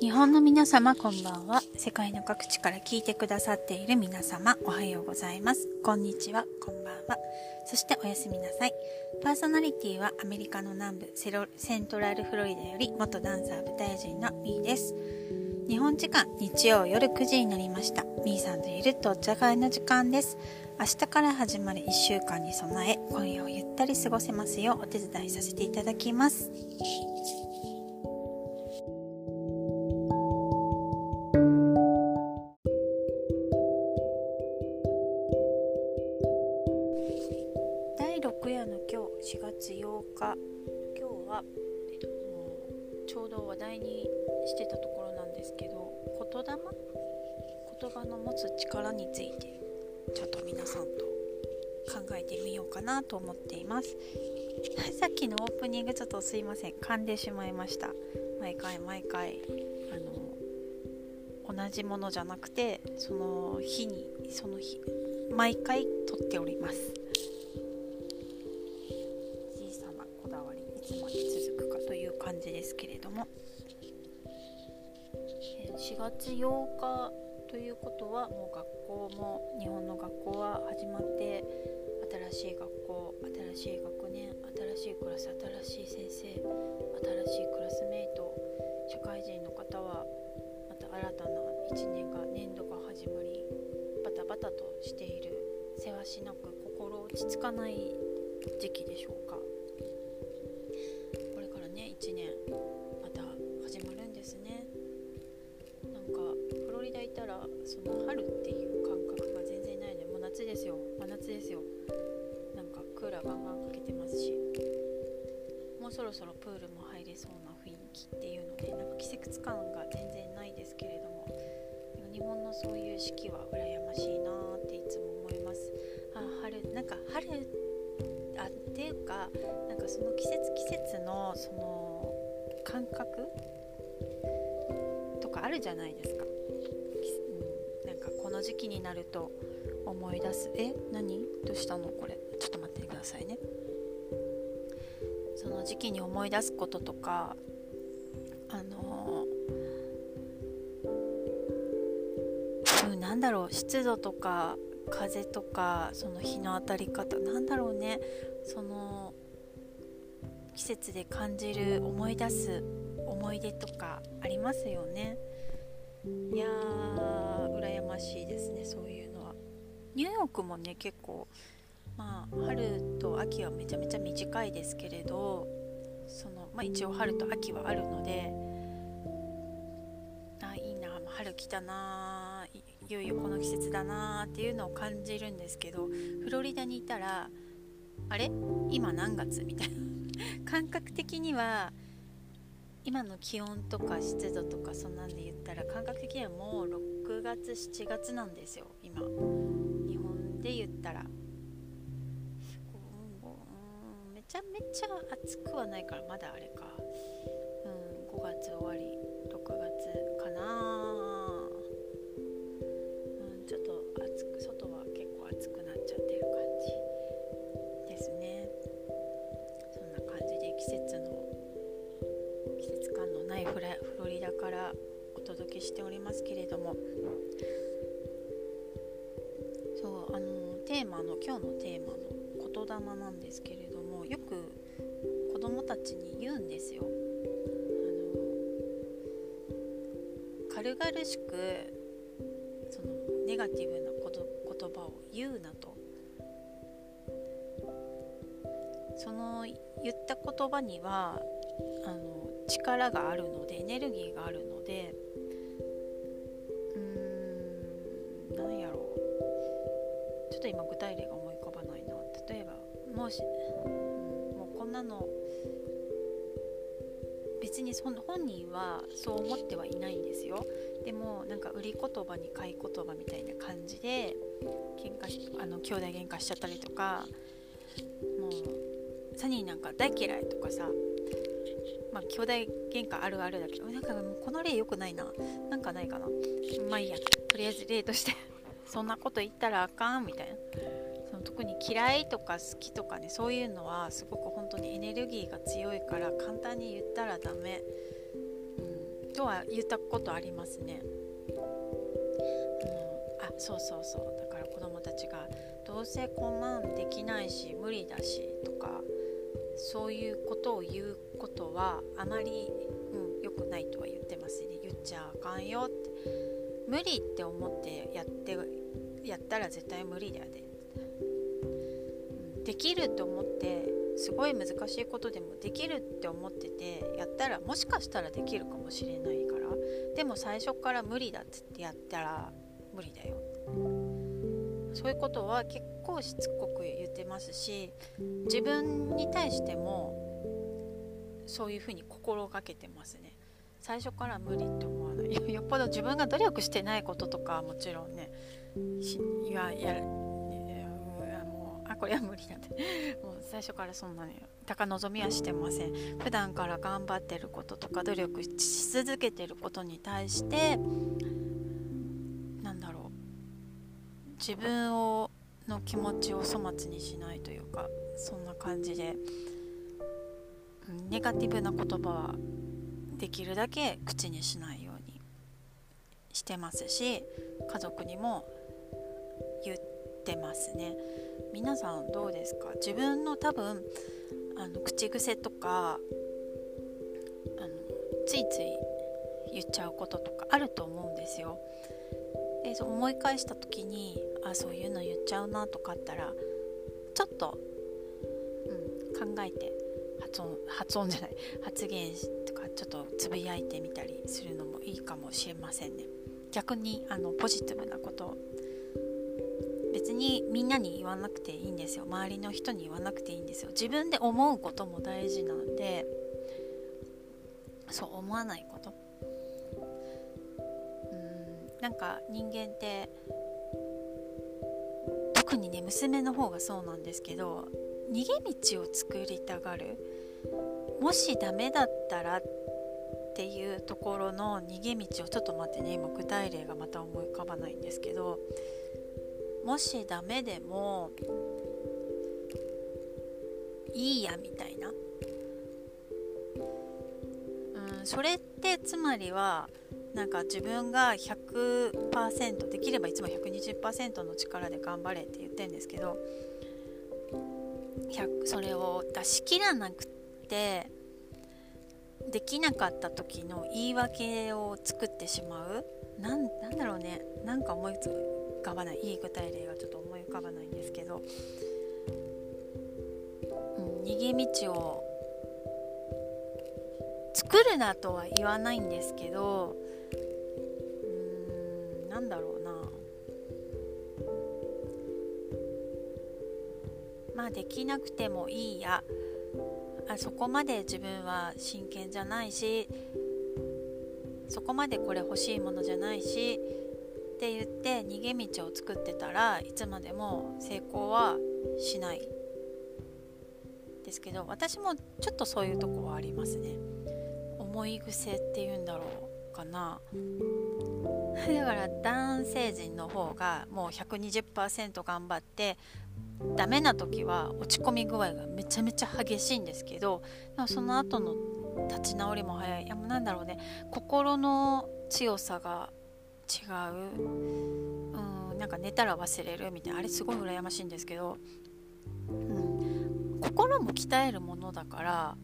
日本の皆様こんばんは。世界の各地から聞いてくださっている皆様おはようございます。こんにちは。こんばんは。そしておやすみなさい。パーソナリティはアメリカの南部セロセントラルフロリダより元ダンサー舞台人のミーです。日本時間日曜夜9時になりました。ミーさんといるとお茶会の時間です。明日から始まる1週間に備え今夜をゆったり過ごせますようお手伝いさせていただきます。葉の持つ力についてちょっと皆さんと考えてみようかなと思っています。さっきのオープニングちょっとすいません。噛んでしまいました。毎回毎回あの同じものじゃなくてその日にその日毎回撮っております。小さなこだわりいつまで続くかという感じですけれども。4月8日ことはもう学校も日本の学校は始まって新しい学校新しい学年新しいクラス新しい先生新しいクラスメイト社会人の方はまた新たな1年が年度が始まりバタバタとしているせわしなく心落ち着かない時期でしょう四季は羨ましいなっていつも思います。あ春なんか春あっていうかなんかその季節季節のその感覚とかあるじゃないですか、うん、なんかこの時期になると思い出す。え何？どうしたの？これ。ちょっと待ってくださいね。その時期に思い出すこととかだろう湿度とか風とかその日の当たり方なんだろうね。その季節で感じる思い出す思い出とかありますよね。いやー羨ましいですねそういうのは。ニューヨークもね結構まあ春と秋はめちゃめちゃ短いですけれどその、まあ、一応春と秋はあるのであいいな春来たないよいよこの季節だなっていうのを感じるんですけどフロリダにいたらあれ？今何月？みたいな。感覚的には今の気温とか湿度とかそんなんで言ったら感覚的にはもう6月7月なんですよ今。日本で言ったら。めちゃめちゃ暑くはないからまだあれか。うん5月終わり6月かなしておりますけれども。そうあのテーマの今日のテーマの言霊なんですけれどもよく子供たちに言うんですよ。あの軽々しくそのネガティブなこと言葉を言うなと。その言った言葉にはあの力があるのでエネルギーがあるのでそう思ってはいないんですよ。でもなんか売り言葉に買い言葉みたいな感じで喧嘩しあの兄弟喧嘩しちゃったりとかもうサニーなんか大嫌いとかさまあ兄弟喧嘩あるあるだけどなんかもうこの例良くないな。なんかないかな。まあいいや。とりあえず例として。そんなこと言ったらあかんみたいな。その特に嫌いとか好きとかねそういうのはすごく本当にエネルギーが強いから簡単に言ったらダメ、とは言ったことありますね。あのあそうそうそう。だから子供たちがどうせこんなんできないし無理だしとかそういうことを言うことはあまり、うん、くないとは言ってますね。言っちゃあかんよって。無理って思ってやってやったら絶対無理だよね、うん、できると思ってすごい難しいことでもできるって思っててやったらもしかしたらできるかもしれないからでも最初から無理だっつってやったら無理だよ。そういうことは結構しつこく言ってますし自分に対してもそういうふうに心がけてますね。最初から無理って思わない。よっぽど自分が努力してないこととかもちろんねいややこれは無理だって。もう最初からそんなに高望みはしてません。普段から頑張ってることとか努力し続けてることに対してなんだろう。自分をの気持ちを粗末にしないというかそんな感じで。ネガティブな言葉はできるだけ口にしないようにしてますし家族にも言ってますね。皆さんどうですか？自分の多分あの口癖とかあのついつい言っちゃうこととかあると思うんですよ。で思い返した時にあそういうの言っちゃうなとかあったらちょっと、うん、考えて発音発音じゃない発言とかちょっとつぶやいてみたりするのもいいかもしれませんね。逆にあのポジティブなことにみんなに言わなくていいんですよ。周りの人に言わなくていいんですよ。自分で思うことも大事なんでそう思わないこと。うんなんか人間って特にね娘の方がそうなんですけど逃げ道を作りたがる。もしダメだったらっていうところの逃げ道をちょっと待ってね今具体例がまた思い浮かばないんですけどもしダメでもいいやみたいな、うん、それってつまりはなんか自分が100%できればいつも120%の力で頑張れって言ってるんですけどそれを出し切らなくてできなかった時の言い訳を作ってしまう。なんなんだろうね。なんか思いつく。浮かばないいい具体例がちょっと思い浮かばないんですけど、うん、逃げ道を作るなとは言わないんですけどうんなんだろうな。まあできなくてもいいや。あそこまで自分は真剣じゃないしそこまでこれ欲しいものじゃないしって言って逃げ道を作ってたらいつまでも成功はしない。ですけど私もちょっとそういうとこはありますね。思い癖っていうんだろうかな。だから男性陣の方がもう120%頑張ってダメな時は落ち込み具合がめちゃめちゃ激しいんですけどその後の立ち直りも早い。いやもうなんだろうね。心の強さが違う。うんなんか寝たら忘れるみたいなあれすごい羨ましいんですけど、うん、心も鍛えるものだから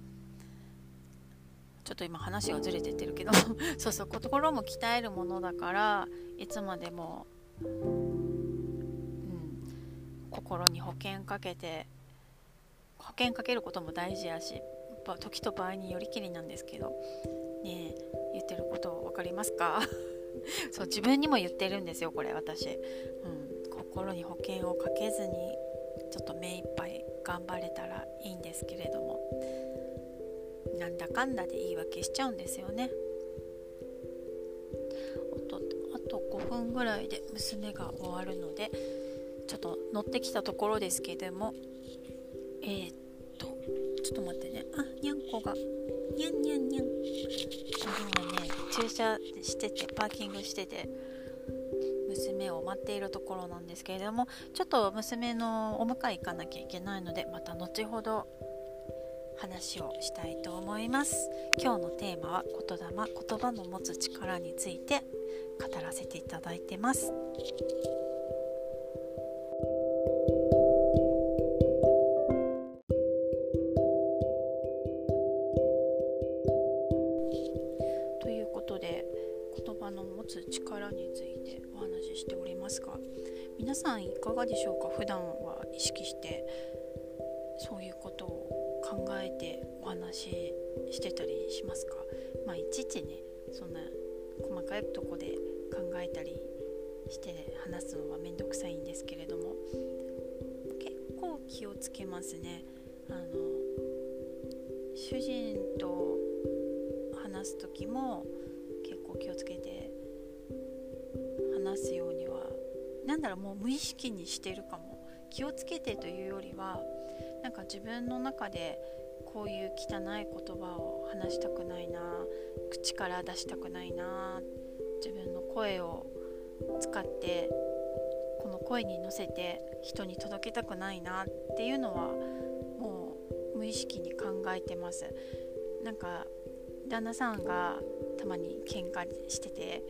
ちょっと今話がずれてってるけど そうそう心も鍛えるものだからいつまでもうん心に保険かけて保険かけることも大事やし時と場合によりきりなんですけどね言ってること分かりますか？そう自分にも言ってるんですよこれ私、うん、心に保険をかけずにちょっと目いっぱい頑張れたらいいんですけれども。なんだかんだで言い訳しちゃうんですよね。あとあと5分ぐらいで娘が終わるのでちょっと乗ってきたところですけれども。えー、っとちょっと待ってね。あにゃんこがにゃんにゃんにゃん今ね駐車しててパーキングしてて娘を待っているところなんですけれどもちょっと娘のお迎え行かなきゃいけないのでまた後ほど話をしたいと思います。今日のテーマは言霊言葉の持つ力について語らせていただいてます。の持つ力についてお話ししておりますが皆さんいかがでしょうか？普段は意識してそういうことを考えてお話ししてたりしますか？まあいちいちねそんな細かいとこで考えたりして話すのはめんどくさいんですけれども結構気をつけますね。あの主人と話す時も結構気をつけてなんだろうもう無意識にしてるかも。気をつけてというよりはなんか自分の中でこういう汚い言葉を話したくないな口から出したくないな自分の声を使ってこの声に乗せて人に届けたくないなっていうのはもう無意識に考えてます。なんか旦那さんがたまに喧嘩してて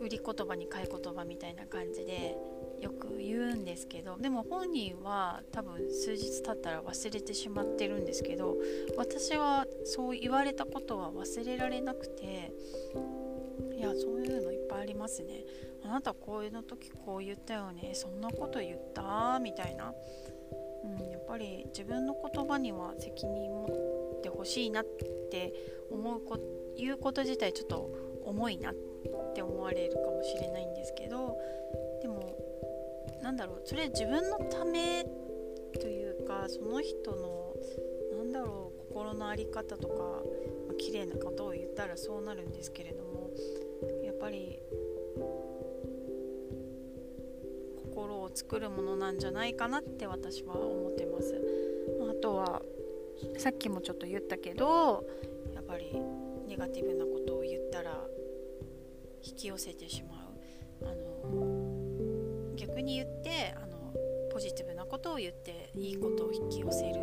売り言葉に買い言葉みたいな感じでよく言うんですけどでも本人は多分数日経ったら忘れてしまってるんですけど私はそう言われたことは忘れられなくていやそういうのいっぱいありますね。あなたこういうの時こう言ったよね。そんなこと言った？みたいな、うん、やっぱり自分の言葉には責任持ってほしいなって思うこ言うこと自体ちょっと重いなって思われるかもしれないんですけどでもなんだろうそれ自分のためというかその人のなんだろう心の在り方とか、まあ、綺麗なことを言ったらそうなるんですけれどもやっぱり心を作るものなんじゃないかなって私は思ってます。あとはさっきもちょっと言ったけどやっぱりネガティブなことを言ったら引き寄せてしまう。あの逆に言ってジティブなことを言っていいことを引き寄せる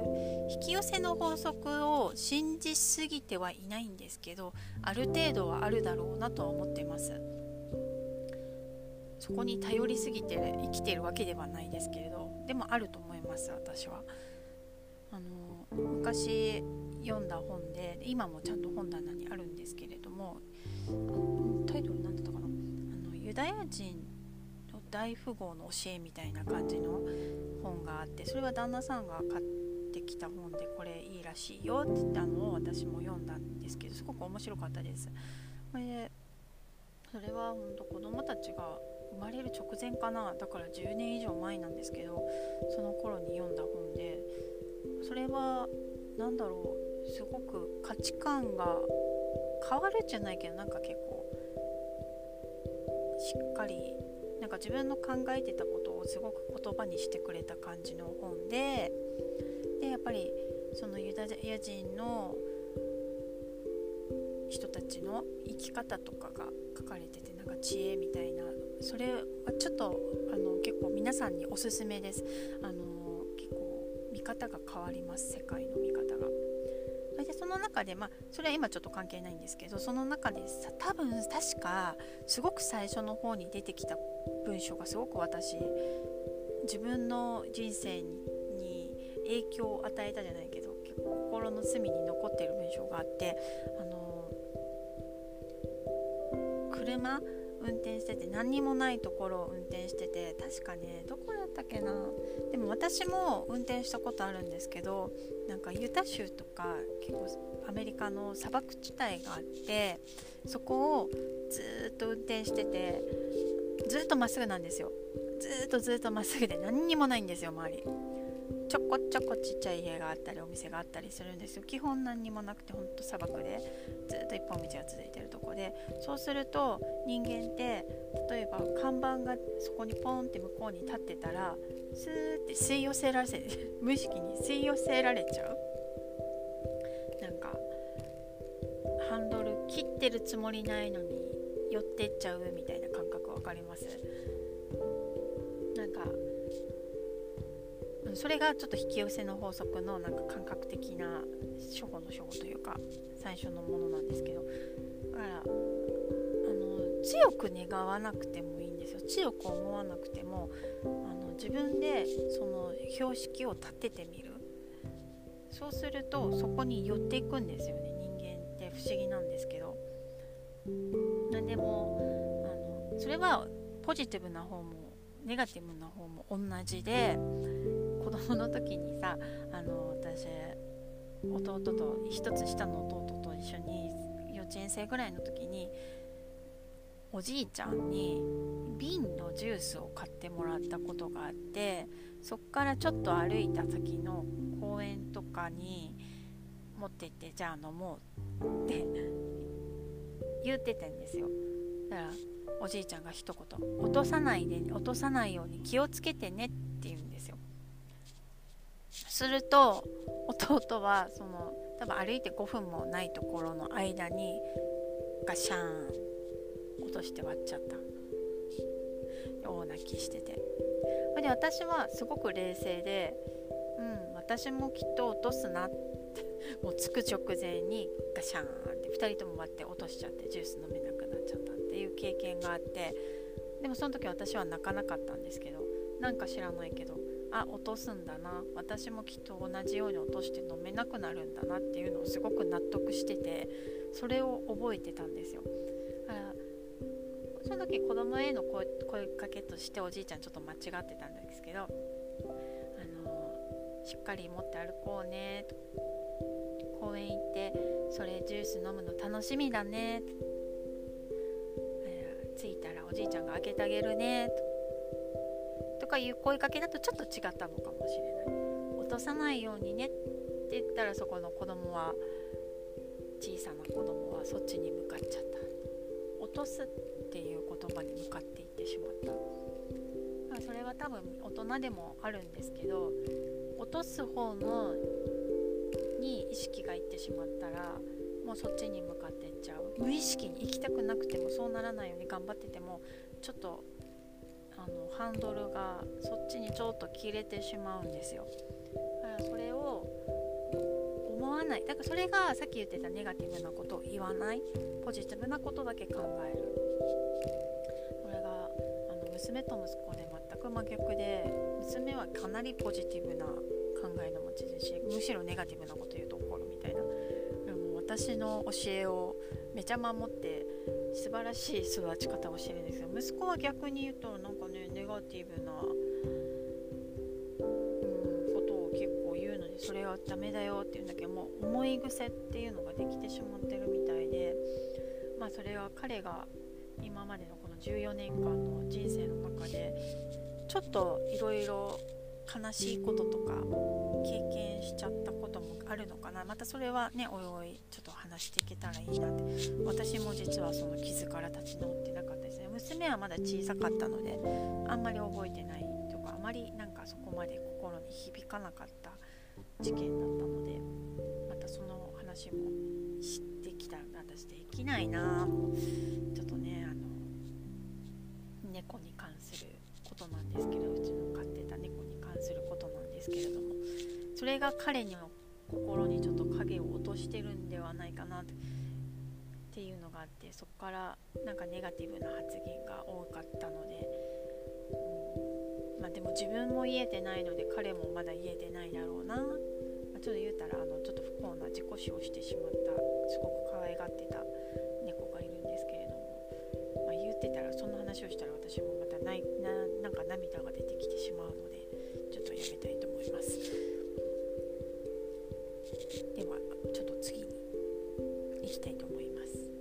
引き寄せの法則を信じすぎてはいないんですけどある程度はあるだろうなとは思ってます。そこに頼りすぎて生きてるわけではないですけれどでもあると思います私は。あの昔読んだ本で今もちゃんと本棚にあるんですけれどもタイトル何だったかな？あのユダヤ人大富豪の教えみたいな感じの本があってそれは旦那さんが買ってきた本でこれいいらしいよって言ったのを私も読んだんですけどすごく面白かったです。これでそれは本当子供たちが生まれる直前かなだから10年以上前なんですけどその頃に読んだ本でそれは何だろうすごく価値観が変わるんじゃないけどなんか結構しっかりなんか自分の考えてたことをすごく言葉にしてくれた感じの本ででやっぱりそのユダヤ人の人たちの生き方とかが書かれててなんか知恵みたいなそれはちょっとあの結構皆さんにおすすめです。あの結構見方が変わります世界の見方が。それでその中でまあそれは今ちょっと関係ないんですけどその中でさ多分確かすごく最初の方に出てきた文章がすごく私自分の人生に影響を与えたじゃないけど結構心の隅に残っている文章があってあの車運転してて何にもないところを運転してて確かねどこだったっけな。でも私も運転したことあるんですけどなんかユタ州とか結構アメリカの砂漠地帯があってそこをずっと運転しててずっとまっすぐなんですよ。ずっとずっとまっすぐで何にもないんですよ周り。ちょこちょこちっちゃい家があったりお店があったりするんですよ。基本何にもなくてほんと砂漠でずっと一本道が続いてるとこで。そうすると人間って例えば看板がそこにポンって向こうに立ってたらスーって吸い寄せられて 無意識に吸い寄せられちゃう。なんかハンドル切ってるつもりないのに寄ってっちゃうみたいな。かります。なんかそれがちょっと引き寄せの法則のなんか感覚的な初歩の初歩というか最初のものなんですけど。だからあの強く願わなくてもいいんですよ。強く思わなくてもあの自分でその標識を立ててみる。そうするとそこに寄っていくんですよね人間って。不思議なんですけど。何でもそれはポジティブな方もネガティブな方も同じで子供の時にさあの私弟と1つ下の弟と一緒に幼稚園生ぐらいの時におじいちゃんに瓶のジュースを買ってもらったことがあってそっからちょっと歩いた先の公園とかに持ってってじゃあ飲もうって言ってたんですよ。だからおじいちゃんが一言落とさないで落とさないように気をつけてねって言うんですよ。すると弟はその多分歩いて5分もないところの間にガシャーン落として割っちゃった。大泣きしてて。で私はすごく冷静でうん私もきっと落とすなってもう着く直前にガシャーンって2人とも割って落としちゃってジュース飲めなくなっちゃったっていう経験があってでもその時私は泣かなかったんですけどなんか知らないけどあ落とすんだな私もきっと同じように落として飲めなくなるんだなっていうのをすごく納得しててそれを覚えてたんですよ。だからその時子供への声かけとしておじいちゃんちょっと間違ってたんですけどあのしっかり持って歩こうね公園行ってそれジュース飲むの楽しみだね着いたらおじいちゃんが開けてあげるね。とかいう声かけだとちょっと違ったのかもしれない。落とさないようにね。って言ったらそこの子供は小さな子供はそっちに向かっちゃった。落とすっていう言葉に向かっていってしまった。それは多分大人でもあるんですけど落とす方のに意識がいってしまったらもうそっちに向かってちゃう無意識に行きたくなくてもそうならないように頑張っててもちょっとあのハンドルがそっちにちょっと切れてしまうんですよ。だからそれを思わない。だからそれがさっき言ってたネガティブなことを言わない。ポジティブなことだけ考える。これがあの娘と息子で全く真逆で娘はかなりポジティブな考えの持ち主。むしろネガティブなこと言うと怒るみたいな。でも私の教えをめちゃ守って素晴らしい育ち方をしてるんですけど息子は逆に言うとなんかねネガティブな、うん、ことを結構言うのにそれはダメだよって言うんだけどもう思い癖っていうのができてしまってるみたいでまあそれは彼が今までのこの14年間の人生の中でちょっといろいろ悲しいこととか経験しちゃったこともあるのかな。またそれはねおいおいちょっと話していけたらいいなって。私も実はその傷から立ち直ってなかったですね。娘はまだ小さかったのであんまり覚えてないとかあまりなんかそこまで心に響かなかった事件だったのでまたその話も知ってきたら私できないな。ちょっとねあの猫に関することなんですけどうちのですけれどもそれが彼の心にちょっと影を落としてるんではないかなっていうのがあってそこからなんかネガティブな発言が多かったので、うん、まあ、でも自分も癒えてないので彼もまだ癒えてないだろうな、まあ、ちょっと言うたらあのちょっと不幸な自己死をしてしまったすごく可愛がってた猫がいるんですけれども、まあ、言ってたらそんな話をしたら私もまたないななんか涙が出てきてしまうのでちょっとやめたいと思います。ではちょっと次に行きたいと思います。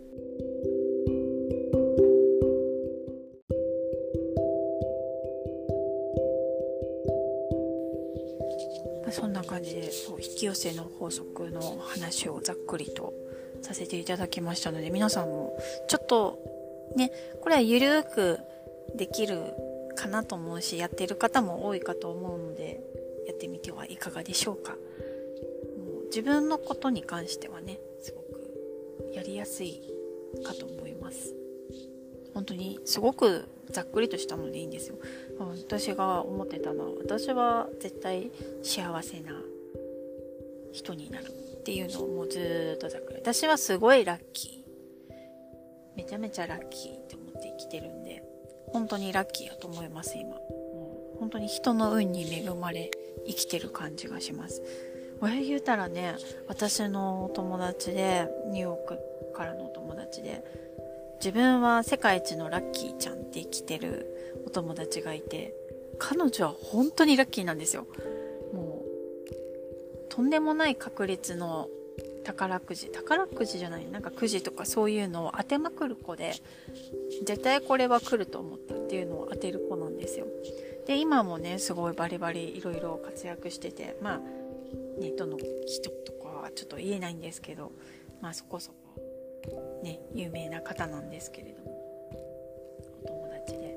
そんな感じでそう引き寄せの法則の話をざっくりとさせていただきましたので皆さんもちょっとねこれはゆるくできるかなと思うしやってる方も多いかと思うのでやってみてはいかがでしょうか。もう。自分のことに関してはねすごくやりやすいかと思います。本当にすごくざっくりとしたのでいいんですよ。私が思ってたのは私は絶対幸せな人になるっていうのをもうずっとだから私はすごいラッキー。めちゃめちゃラッキーって思って生きてるんで。本当にラッキーやと思います今。もう本当に人の運に恵まれ生きてる感じがします。親言うたらね私のお友達でニューヨークからのお友達で自分は世界一のラッキーちゃんって生きてるお友達がいて彼女は本当にラッキーなんですよ。もうとんでもない確率の宝くじ。宝くじじゃない。なんかくじとかそういうのを当てまくる子で絶対これは来ると思ったっていうのを当てる子なんですよ。で今もねすごいバリバリいろいろ活躍しててまあねどの人とかはちょっと言えないんですけどまあそこそこね有名な方なんですけれども。お友達で。ね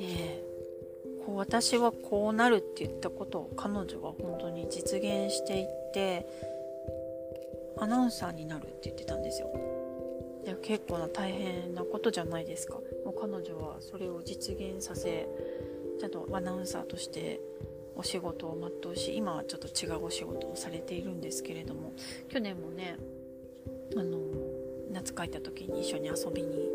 え。こう私はこうなるって言ったことを彼女は本当に実現していてってアナウンサーになるって言ってたんですよ。で結構な大変なことじゃないですか。もう彼女はそれを実現させちゃんとアナウンサーとしてお仕事を全うし今はちょっと違うお仕事をされているんですけれども。去年もねあの夏帰った時に一緒に遊びに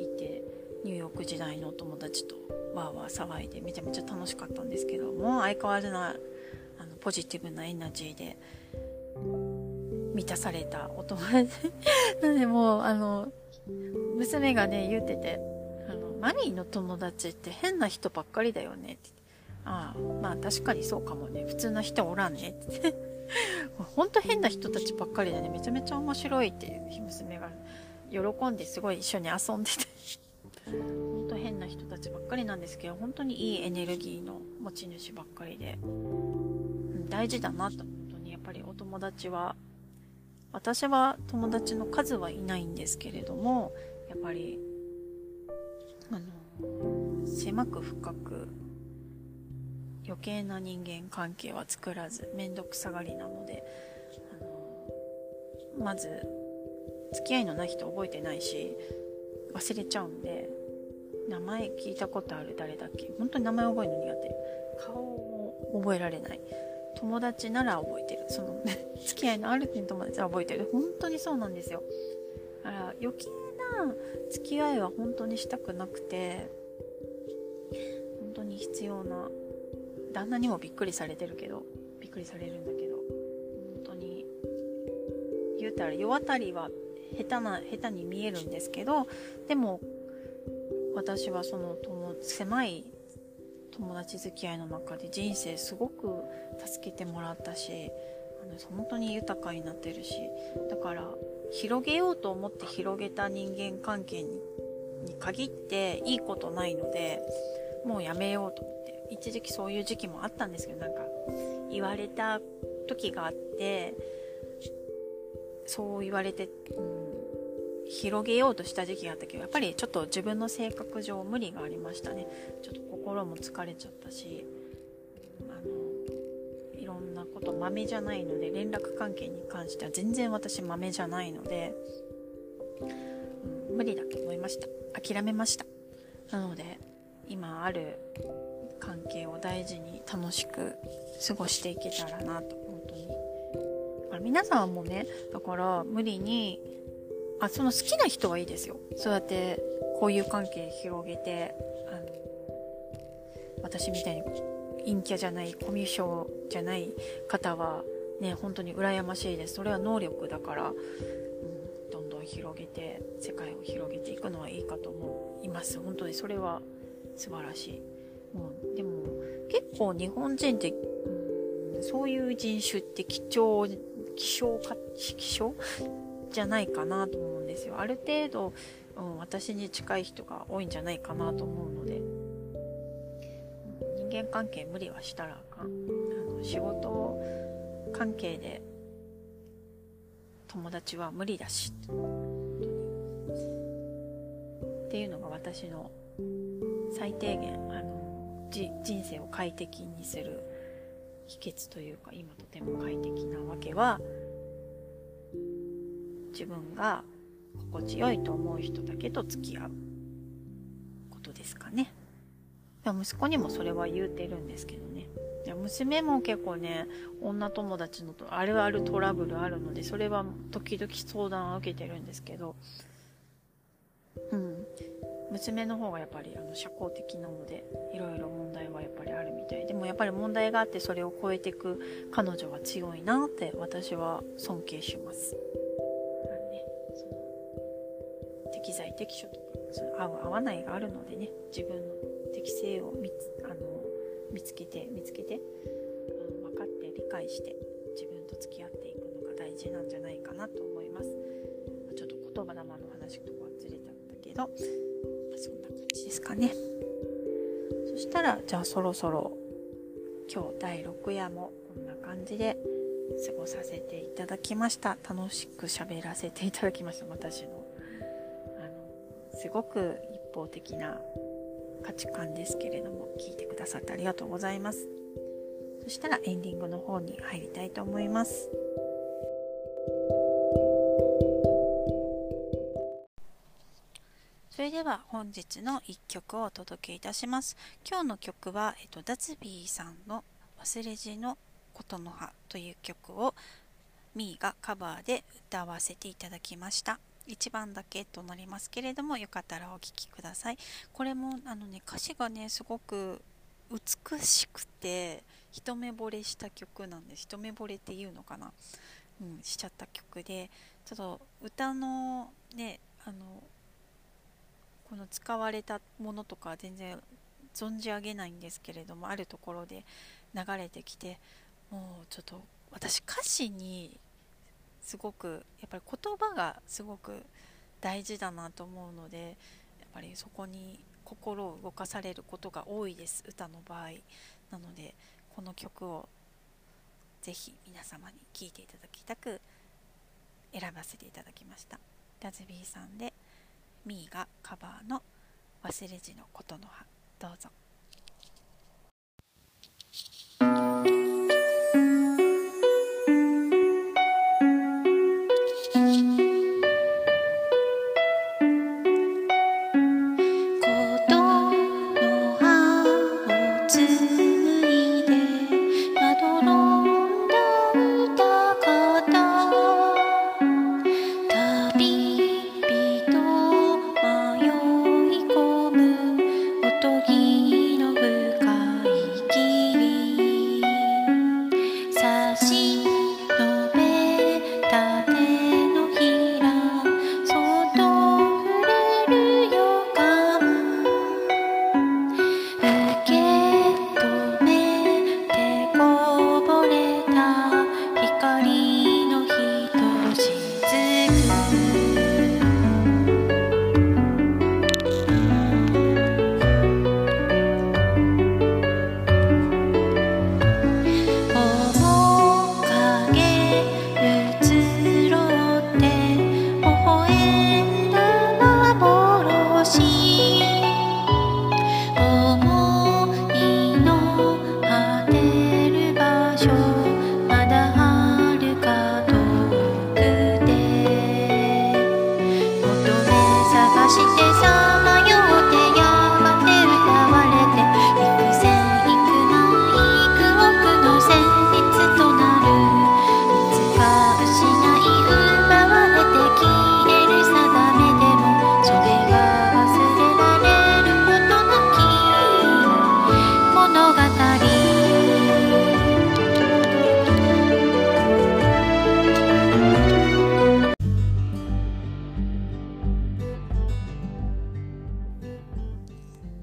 行ってニューヨーク時代のお友達とわーわー騒いでめちゃめちゃ楽しかったんですけども相変わらずなあのポジティブなエナジーで満たされたお友達。なのでもうあの娘がね言っててあのマミーの友達って変な人ばっかりだよねって。ああまあ確かにそうかもね。普通の人おらんねって。ほんと変な人たちばっかりでね。めちゃめちゃ面白いっていう娘が喜んですごい一緒に遊んでてほんと変な人たちばっかりなんですけど本当にいいエネルギーの持ち主ばっかりで、大事だなと。本当にやっぱりお友達は私は友達の数はいないんですけれどもやっぱりあの狭く深く余計な人間関係は作らず面倒くさがりなのであのまず付き合いのない人覚えてないし忘れちゃうんで名前聞いたことある誰だっけ？本当に名前覚えるの苦手。顔を覚えられない。友達なら覚えてる。そのね 付き合いのある友達は覚えてる。本当にそうなんですよ。だから余計な付き合いは本当にしたくなくて本当に必要な旦那にもびっくりされてるけどびっくりされるんだけど本当に言うたら世渡りは下手な下手に見えるんですけどでも私はその友狭い友達付き合いの中で人生すごく助けてもらったしあの本当に豊かになってるしだから広げようと思って広げた人間関係に限っていいことないのでもうやめようと思って一時期そういう時期もあったんですけどなんか言われた時があってそう言われて、うん、広げようとした時期があったけどやっぱりちょっと自分の性格上無理がありましたね。ちょっと心も疲れちゃったしあのいろんなこと豆じゃないので連絡関係に関しては全然私豆じゃないので、うん、無理だと思いました。諦めました。なので今ある関係を大事に楽しく過ごしていけたらなと本当に。皆さんもねだから無理にあその好きな人はいいですよ。そうやって交友関係広げて私みたいに陰キャじゃないコミュ障じゃない方はね本当に羨ましいです。それは能力だから、うん、どんどん広げて世界を広げていくのはいいかと思います。本当にそれは素晴らしい。もうでも結構日本人って、うん、そういう人種って貴重希少か希少じゃないかなと思うんですよ。ある程度、うん、私に近い人が多いんじゃないかなと思う、人間関係無理はしたらあかんあの仕事関係で友達は無理だしっていうのが私の最低限あのじ人生を快適にする秘訣というか今とても快適なわけは自分が心地よいと思う人だけと付き合うことですかね。息子にもそれは言うてるんですけどね。いや娘も結構ね女友達のとあるあるトラブルあるのでそれは時々相談を受けてるんですけど。うん。娘の方がやっぱりあの社交的なのでいろいろ問題はやっぱりあるみたい。でもやっぱり問題があってそれを超えていく彼女は強いなって私は尊敬します。ね、適材適所とかその合う合わないがあるのでね自分の適性を見つあの見つけて見つけて、うん、分かって理解して自分と付き合っていくのが大事なんじゃないかなと思います。ちょっと言葉玉の話とかずれたんだけどまあそんな感じですかね。そしたらじゃあそろそろ今日第6夜もこんな感じで過ごさせていただきました。楽しく喋らせていただきました私の。あのすごく一方的な価値観ですけれども聞いてくださってありがとうございますそしたらエンディングの方に入りたいと思います。それでは本日の1曲をお届けいたします。今日の曲は、えっと、ダツビーさんの忘れじのことの葉という曲をミーがカバーで歌わせていただきました。1番だけとなりますけれども、よかったらお聴きください。これもあのね、歌詞がね、すごく美しくて一目惚れした曲なんです。一目惚れっていうのかな？うん、しちゃった曲で、ちょっと歌のね、あの、この使われたものとか全然存じ上げないんですけれどもあるところで流れてきてもうちょっと私歌詞にすごくやっぱり言葉がすごく大事だなと思うのでやっぱりそこに心を動かされることが多いです歌の場合。なのでこの曲をぜひ皆様に聴いていただきたく選ばせていただきました。ラズビーさんで「ミーがカバーの忘れじのことの葉。どうぞ。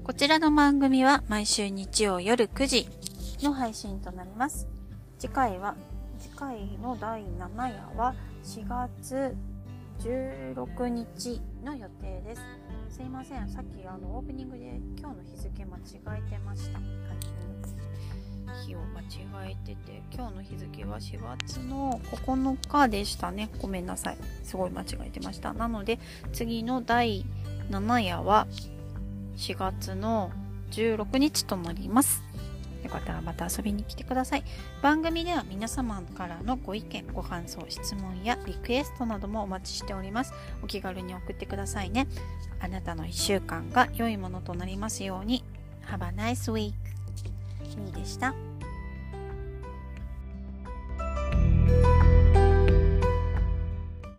こちらの番組は毎週日曜夜9時の配信となります。次回は、次回の第7夜は4月16日の予定です。すいません、さっきあのオープニングで今日の日付間違えてました。日を間違えてて、今日の日付は4月の9日でしたね。ごめんなさい。すごい間違えてました。なので、次の第7夜は4月の16日となります。よかったらまた遊びに来てください。番組では皆様からのご意見、ご感想、質問やリクエストなどもお待ちしております。お気軽に送ってくださいね。あなたの1週間が良いものとなりますように。Have a nice week. みーでした。